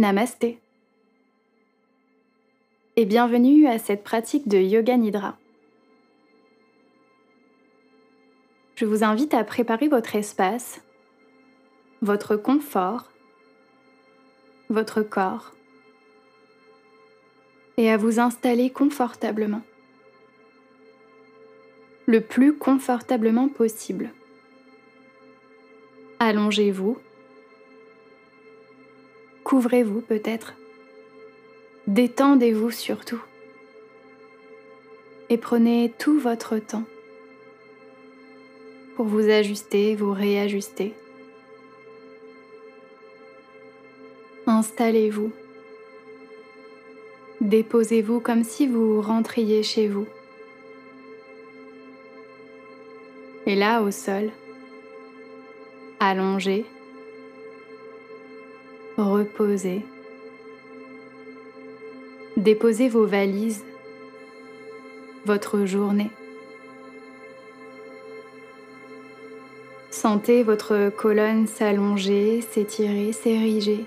Namasté et bienvenue à cette pratique de Yoga Nidra. Je vous invite à préparer votre espace, votre confort, votre corps et à vous installer confortablement, le plus confortablement possible. Allongez-vous Couvrez-vous peut-être. Détendez-vous surtout. Et prenez tout votre temps pour vous ajuster, vous réajuster. Installez-vous. Déposez-vous comme si vous rentriez chez vous. Et là, au sol, allongé, Déposez vos valises, votre journée. Sentez votre colonne s'allonger, s'étirer, s'ériger.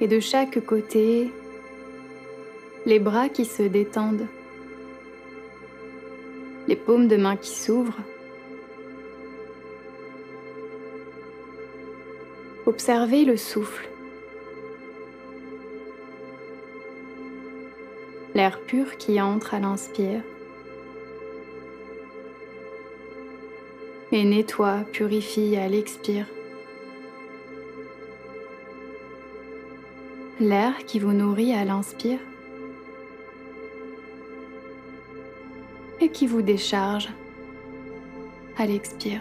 Et de chaque côté, les bras qui se détendent, les paumes de main qui s'ouvrent. Observez le souffle. L'air pur qui entre à l'inspire et nettoie, purifie à l'expire. L'air qui vous nourrit à l'inspire et qui vous décharge à l'expire.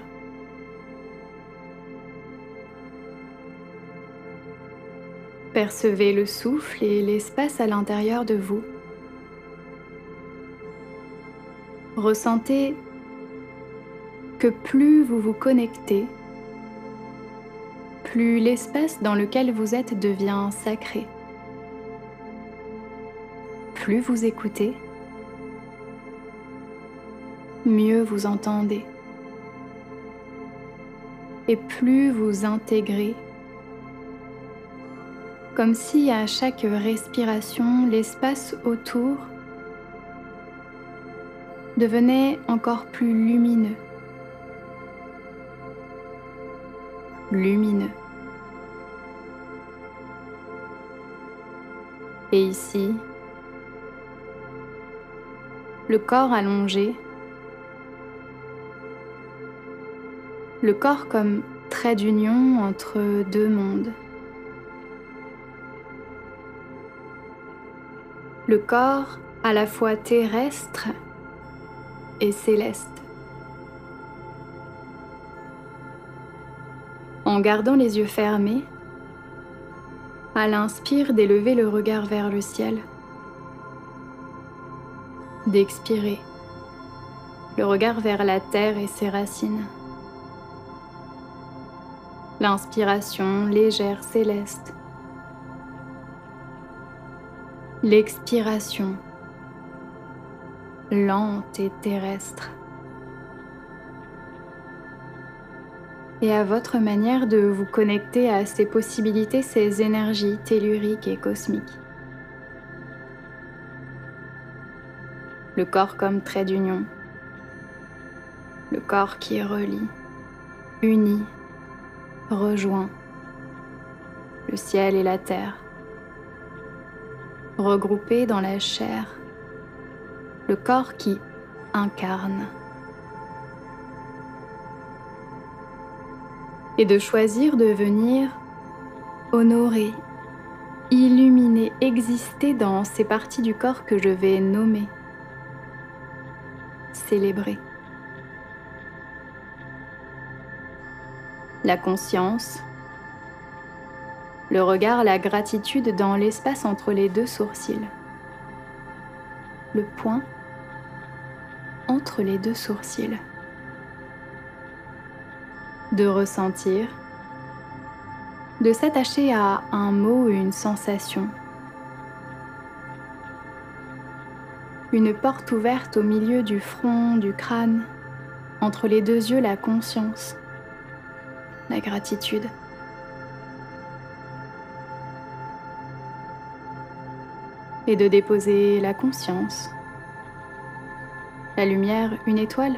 Percevez le souffle et l'espace à l'intérieur de vous. Ressentez que plus vous vous connectez, plus l'espace dans lequel vous êtes devient sacré. Plus vous écoutez, mieux vous entendez. Et plus vous intégrez comme si à chaque respiration, l'espace autour devenait encore plus lumineux. Lumineux. Et ici, le corps allongé, le corps comme trait d'union entre deux mondes. Corps à la fois terrestre et céleste. En gardant les yeux fermés, à l'inspire d'élever le regard vers le ciel, d'expirer le regard vers la terre et ses racines. L'inspiration légère céleste l'expiration lente et terrestre. Et à votre manière de vous connecter à ces possibilités, ces énergies telluriques et cosmiques. Le corps comme trait d'union. Le corps qui relie, unit, rejoint le ciel et la terre regroupé dans la chair, le corps qui incarne. Et de choisir de venir honorer, illuminer, exister dans ces parties du corps que je vais nommer, célébrer. La conscience, le regard, la gratitude dans l'espace entre les deux sourcils. Le point entre les deux sourcils. De ressentir, de s'attacher à un mot ou une sensation. Une porte ouverte au milieu du front, du crâne, entre les deux yeux la conscience la gratitude. Et de déposer la conscience, la lumière, une étoile,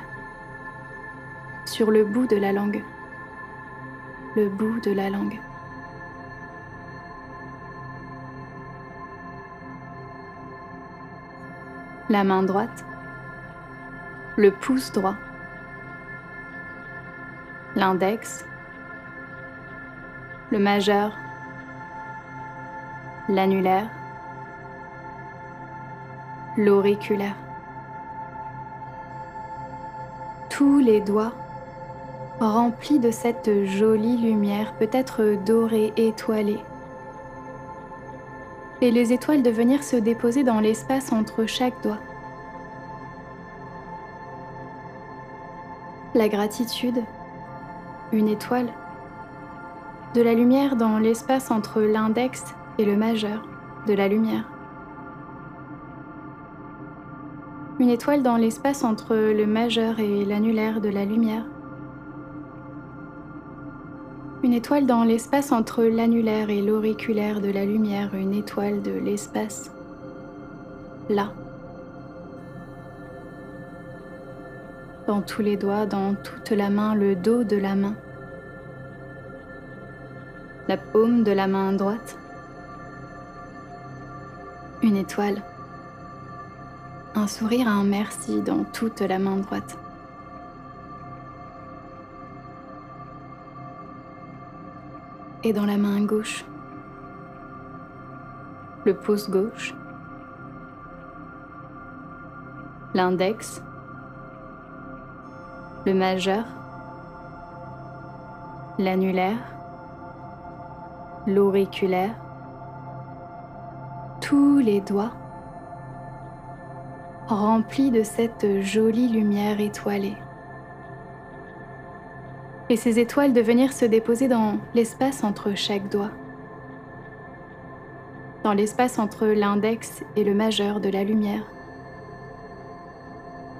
sur le bout de la langue. Le bout de la langue. La main droite. Le pouce droit l'index, le majeur, l'annulaire, l'auriculaire. Tous les doigts remplis de cette jolie lumière, peut-être dorée, étoilée. Et les étoiles de venir se déposer dans l'espace entre chaque doigt. La gratitude une étoile, de la lumière dans l'espace entre l'index et le majeur de la lumière. Une étoile dans l'espace entre le majeur et l'annulaire de la lumière. Une étoile dans l'espace entre l'annulaire et l'auriculaire de la lumière, une étoile de l'espace. Là. Dans tous les doigts, dans toute la main, le dos de la main la paume de la main droite, une étoile, un sourire, un merci dans toute la main droite. Et dans la main gauche, le pouce gauche, l'index, le majeur, l'annulaire, l'auriculaire, tous les doigts remplis de cette jolie lumière étoilée. Et ces étoiles de venir se déposer dans l'espace entre chaque doigt, dans l'espace entre l'index et le majeur de la lumière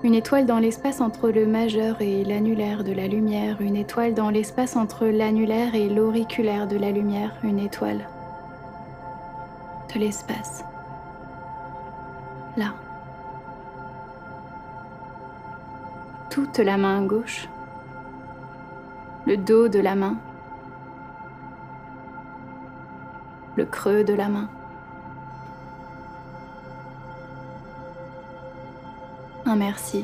une étoile dans l'espace entre le majeur et l'annulaire de la lumière, une étoile dans l'espace entre l'annulaire et l'auriculaire de la lumière, une étoile de l'espace. Là. Toute la main gauche, le dos de la main, le creux de la main. un merci,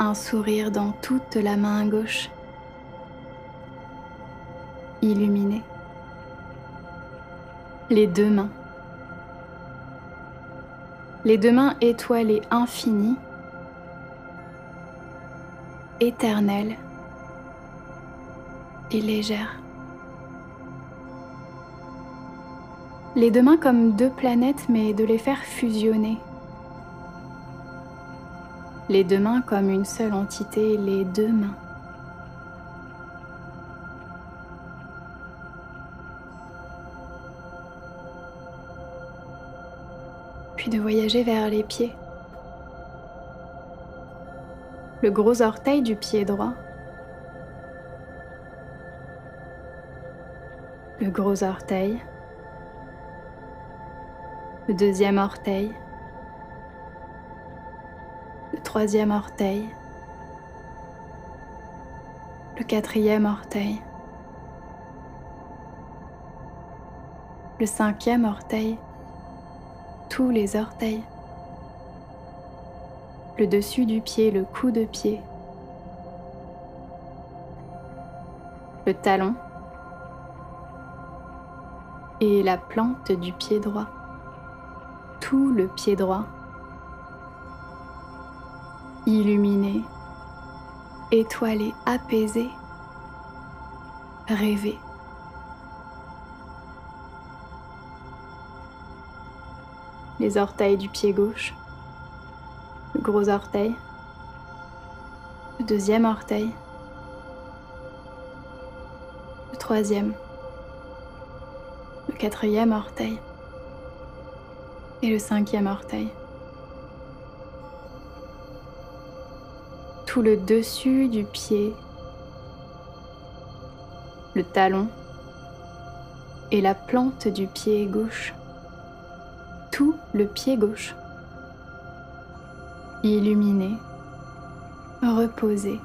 un sourire dans toute la main gauche, illuminée, les deux mains, les deux mains étoilées infinies, éternelles et légères. Les deux mains comme deux planètes mais de les faire fusionner les deux mains comme une seule entité, les deux mains. Puis de voyager vers les pieds. Le gros orteil du pied droit. Le gros orteil. Le deuxième orteil. Troisième orteil, le quatrième orteil, le cinquième orteil, tous les orteils, le dessus du pied, le cou de pied, le talon. Et la plante du pied droit, tout le pied droit. Illuminé, étoilé, apaisé, rêvé. Les orteils du pied gauche, gros orteil, le deuxième orteil, le troisième, le quatrième orteil. Et le cinquième orteil. tout le dessus du pied, le talon. Et la plante du pied gauche, tout le pied gauche, illuminé, reposé.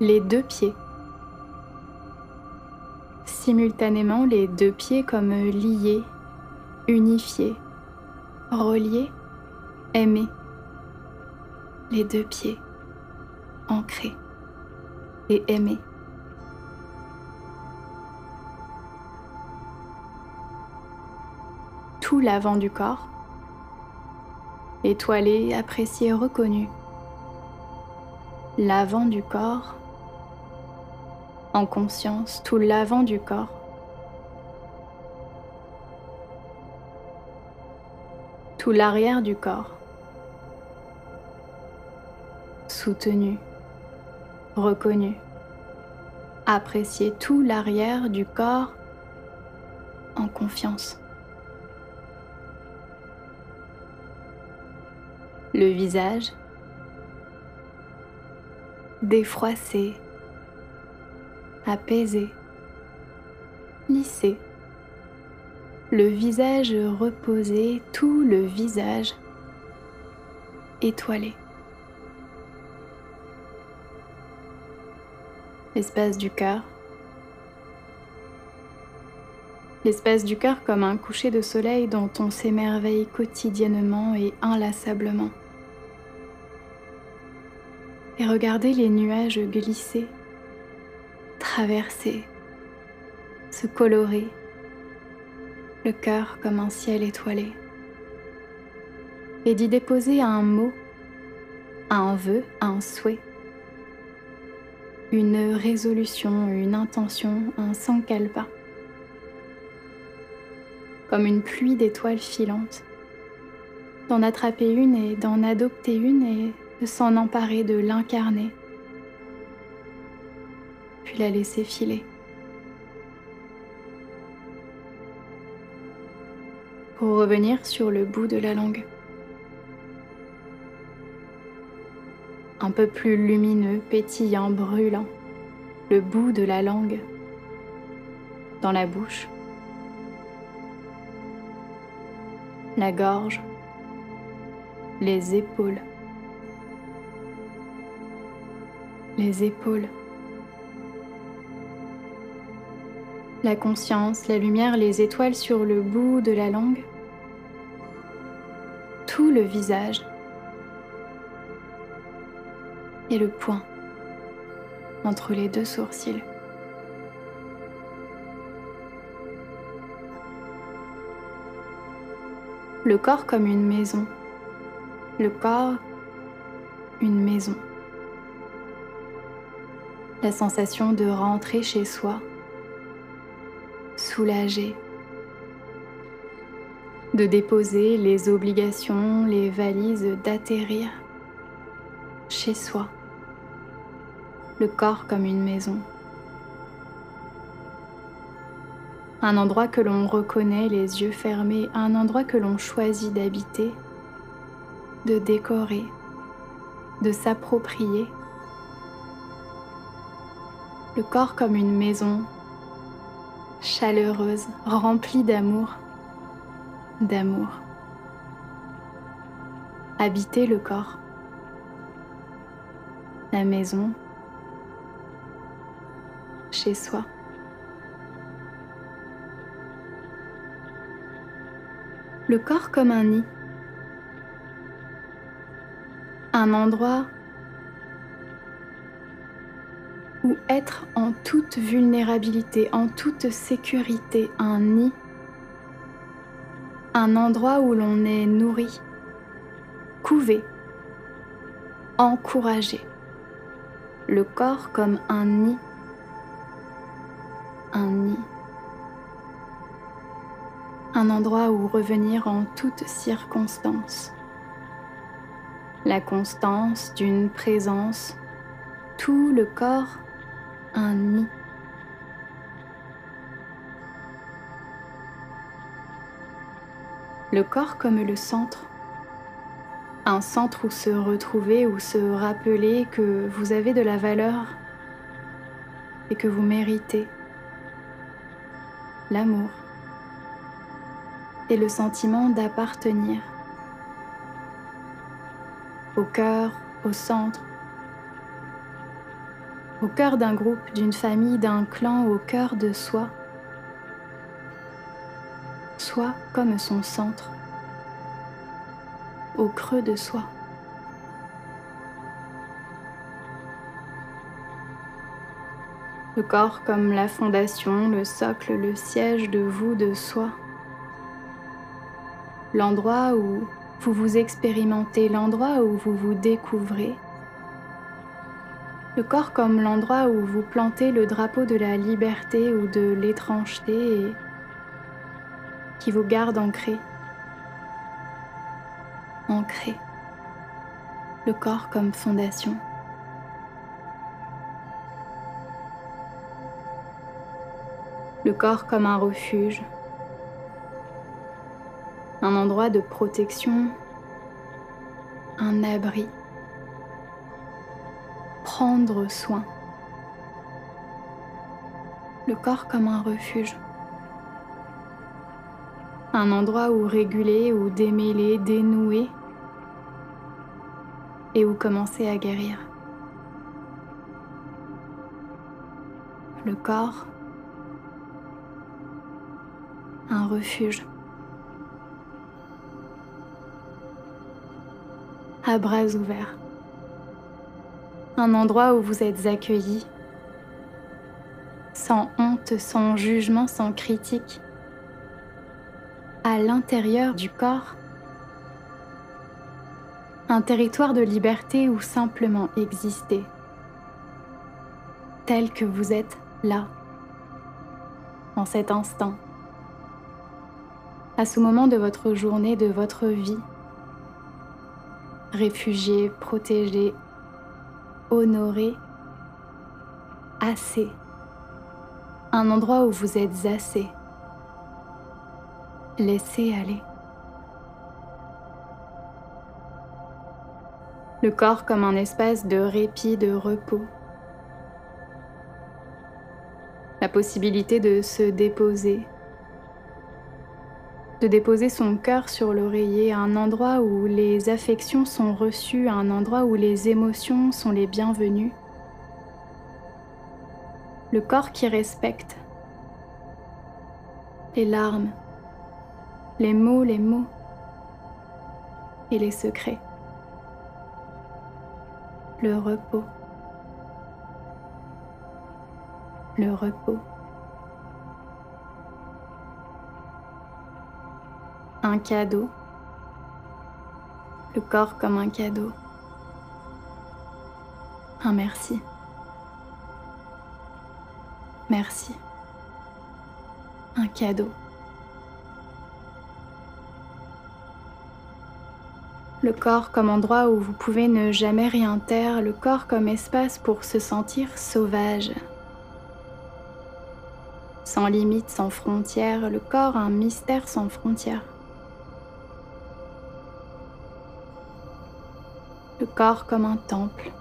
Les deux pieds, simultanément les deux pieds comme liés, unifiés, reliés, aimés, les deux pieds ancrés et aimés. Tout l'avant du corps, étoilé, apprécié, reconnu. L'avant du corps, en conscience, tout l'avant du corps. Tout l'arrière du corps, soutenu, reconnu, apprécié tout l'arrière du corps en confiance. Le visage. Défroissé, apaisé, lissé, le visage reposé, tout le visage étoilé. L'espace du cœur. L'espace du cœur comme un coucher de soleil dont on s'émerveille quotidiennement et inlassablement et regardez les nuages glisser, traverser, se colorer, le cœur comme un ciel étoilé, et d'y déposer un mot, un vœu, un souhait, une résolution, une intention, un sankalpa, comme une pluie d'étoiles filantes, d'en attraper une et d'en adopter une et de s'en emparer, de l'incarner, puis la laisser filer. Pour revenir sur le bout de la langue. Un peu plus lumineux, pétillant, brûlant, le bout de la langue dans la bouche, la gorge, les épaules. Les épaules. La conscience, la lumière, les étoiles sur le bout de la langue. Tout le visage. Et le point entre les deux sourcils. Le corps comme une maison. Le corps, une maison la sensation de rentrer chez soi, soulagé, de déposer les obligations, les valises, d'atterrir chez soi, le corps comme une maison. Un endroit que l'on reconnaît les yeux fermés, un endroit que l'on choisit d'habiter, de décorer, de s'approprier le corps comme une maison chaleureuse, remplie d'amour, d'amour. Habiter le corps, la maison, chez soi. Le corps comme un nid, un endroit être en toute vulnérabilité, en toute sécurité, un nid, un endroit où l'on est nourri, couvé, encouragé, le corps comme un nid, un nid, un endroit où revenir en toute circonstance, la constance d'une présence, tout le corps un. Le corps comme le centre, un centre où se retrouver, ou se rappeler que vous avez de la valeur et que vous méritez l'amour et le sentiment d'appartenir au cœur, au centre, au cœur d'un groupe, d'une famille, d'un clan, au cœur de soi, soi comme son centre, au creux de soi. Le corps comme la fondation, le socle, le siège de vous, de soi. L'endroit où vous vous expérimentez, l'endroit où vous vous découvrez. Le corps comme l'endroit où vous plantez le drapeau de la liberté ou de l'étrangeté et qui vous garde ancré. Ancré. Le corps comme fondation. Le corps comme un refuge. Un endroit de protection. Un abri. Prendre soin. Le corps comme un refuge un endroit où réguler, où démêler, dénouer et où commencer à guérir. Le corps, un refuge. À bras ouverts. Un endroit où vous êtes accueillis, sans honte, sans jugement, sans critique à l'intérieur du corps, un territoire de liberté où simplement exister, tel que vous êtes là, en cet instant, à ce moment de votre journée, de votre vie, réfugié, protégé, honoré, assez, un endroit où vous êtes assez Laissez aller. Le corps comme un espace de répit, de repos. La possibilité de se déposer, de déposer son cœur sur l'oreiller, un endroit où les affections sont reçues, un endroit où les émotions sont les bienvenues. Le corps qui respecte. Les larmes, les mots, les mots et les secrets. Le repos. Le repos. Un cadeau. Le corps comme un cadeau. Un merci. Merci. Un cadeau. le corps comme endroit où vous pouvez ne jamais rien taire, le corps comme espace pour se sentir sauvage. Sans limite, sans frontières, le corps un mystère sans frontières. Le corps comme un temple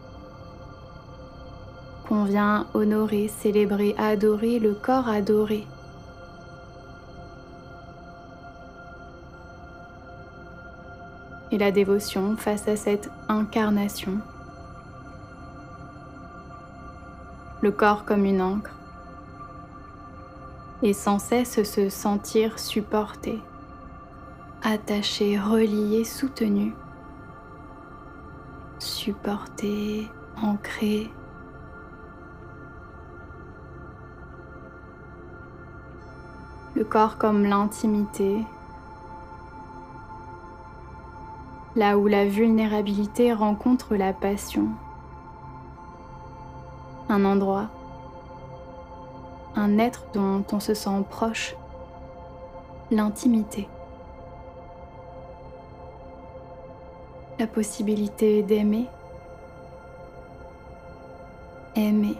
qu'on vient honorer, célébrer, adorer, le corps adoré. et la dévotion face à cette incarnation. Le corps comme une encre et sans cesse se sentir supporté, attaché, relié, soutenu, supporté, ancré. Le corps comme l'intimité, là où la vulnérabilité rencontre la passion. Un endroit, un être dont on se sent proche, l'intimité. La possibilité d'aimer, aimer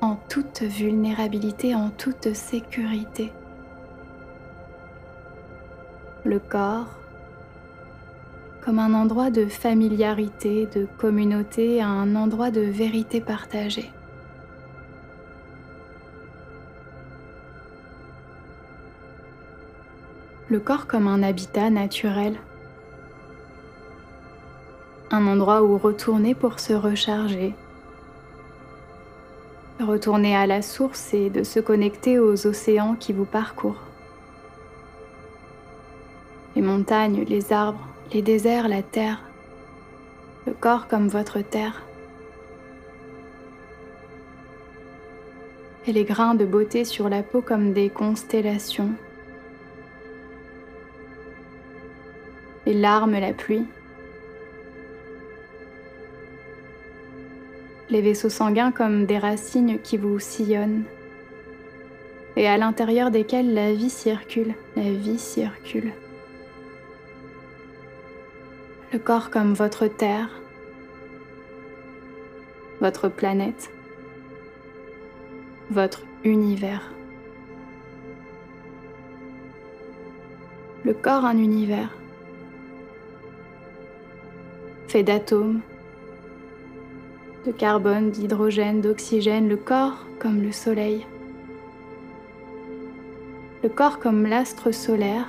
en toute vulnérabilité, en toute sécurité. Le corps comme un endroit de familiarité, de communauté, un endroit de vérité partagée. Le corps comme un habitat naturel, un endroit où retourner pour se recharger, retourner à la source et de se connecter aux océans qui vous parcourent. Les montagnes, les arbres, les déserts, la terre, le corps comme votre terre. Et les grains de beauté sur la peau comme des constellations. Les larmes, la pluie. Les vaisseaux sanguins comme des racines qui vous sillonnent, et à l'intérieur desquels la vie circule, la vie circule. Le corps comme votre terre, votre planète, votre univers. Le corps un univers fait d'atomes, de carbone, d'hydrogène, d'oxygène, le corps comme le soleil, le corps comme l'astre solaire,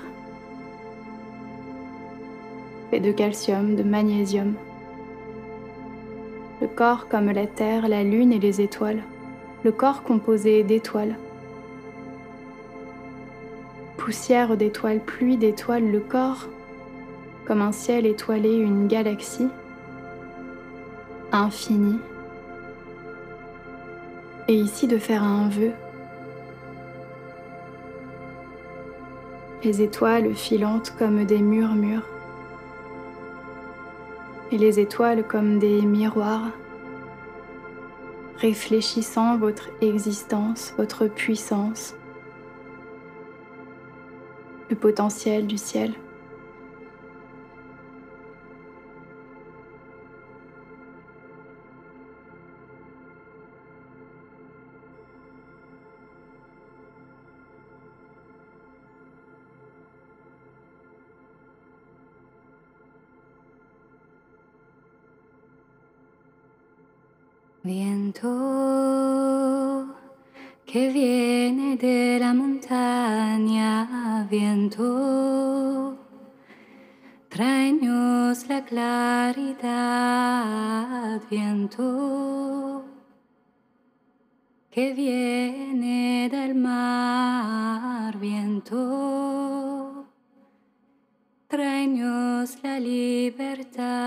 fait de calcium, de magnésium, le corps comme la Terre, la Lune et les étoiles, le corps composé d'étoiles, poussière d'étoiles, pluie d'étoiles, le corps comme un ciel étoilé, une galaxie, infini. Et ici de faire un vœu. Les étoiles filantes comme des murmures. Et les étoiles comme des miroirs, réfléchissant votre existence, votre puissance, le potentiel du ciel. Viento que viene de la montaña, viento, tráenos la claridad, viento que viene del mar, viento, tráenos la libertad.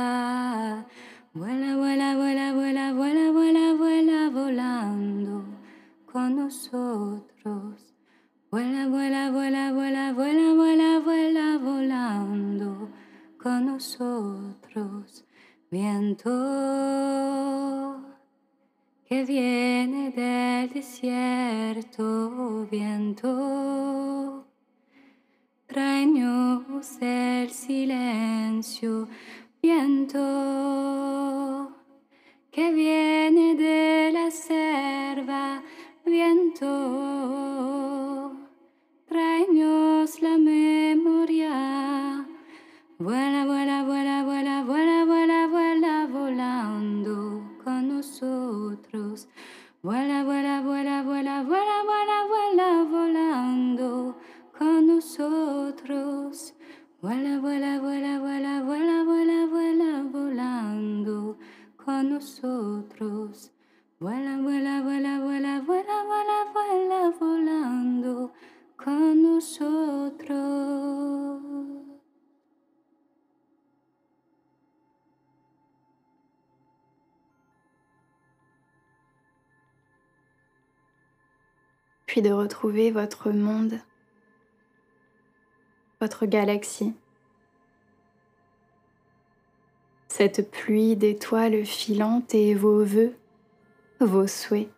De retrouver votre monde votre galaxie. Cette pluie d'étoiles filantes et vos voeux, vos souhaits,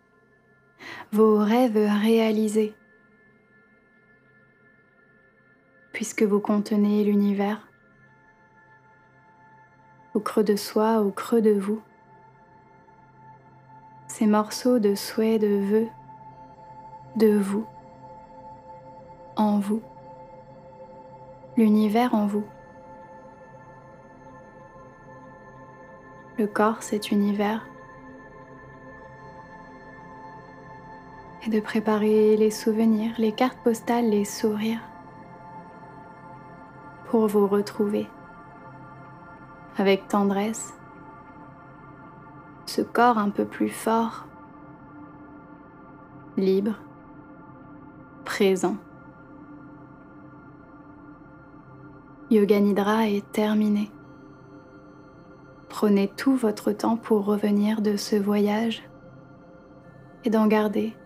vos rêves réalisés, puisque vous contenez l'univers, au creux de soi, au creux de vous, ces morceaux de souhaits, de vœux, de vous, en vous l'univers en vous. le corps, cet univers, et de préparer les souvenirs, les cartes postales, les sourires pour vous retrouver avec tendresse, ce corps un peu plus fort, libre, présent. Yoga Nidra est terminé. Prenez tout votre temps pour revenir de ce voyage et d'en garder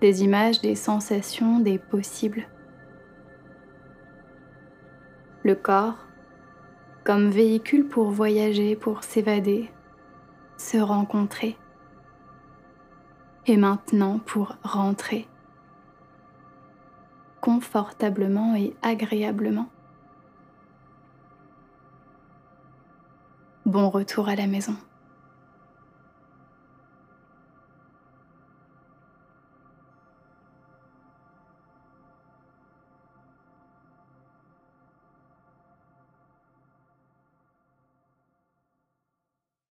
des images, des sensations, des possibles. Le corps comme véhicule pour voyager, pour s'évader, se rencontrer. Et maintenant pour rentrer confortablement et agréablement. Bon retour à la maison.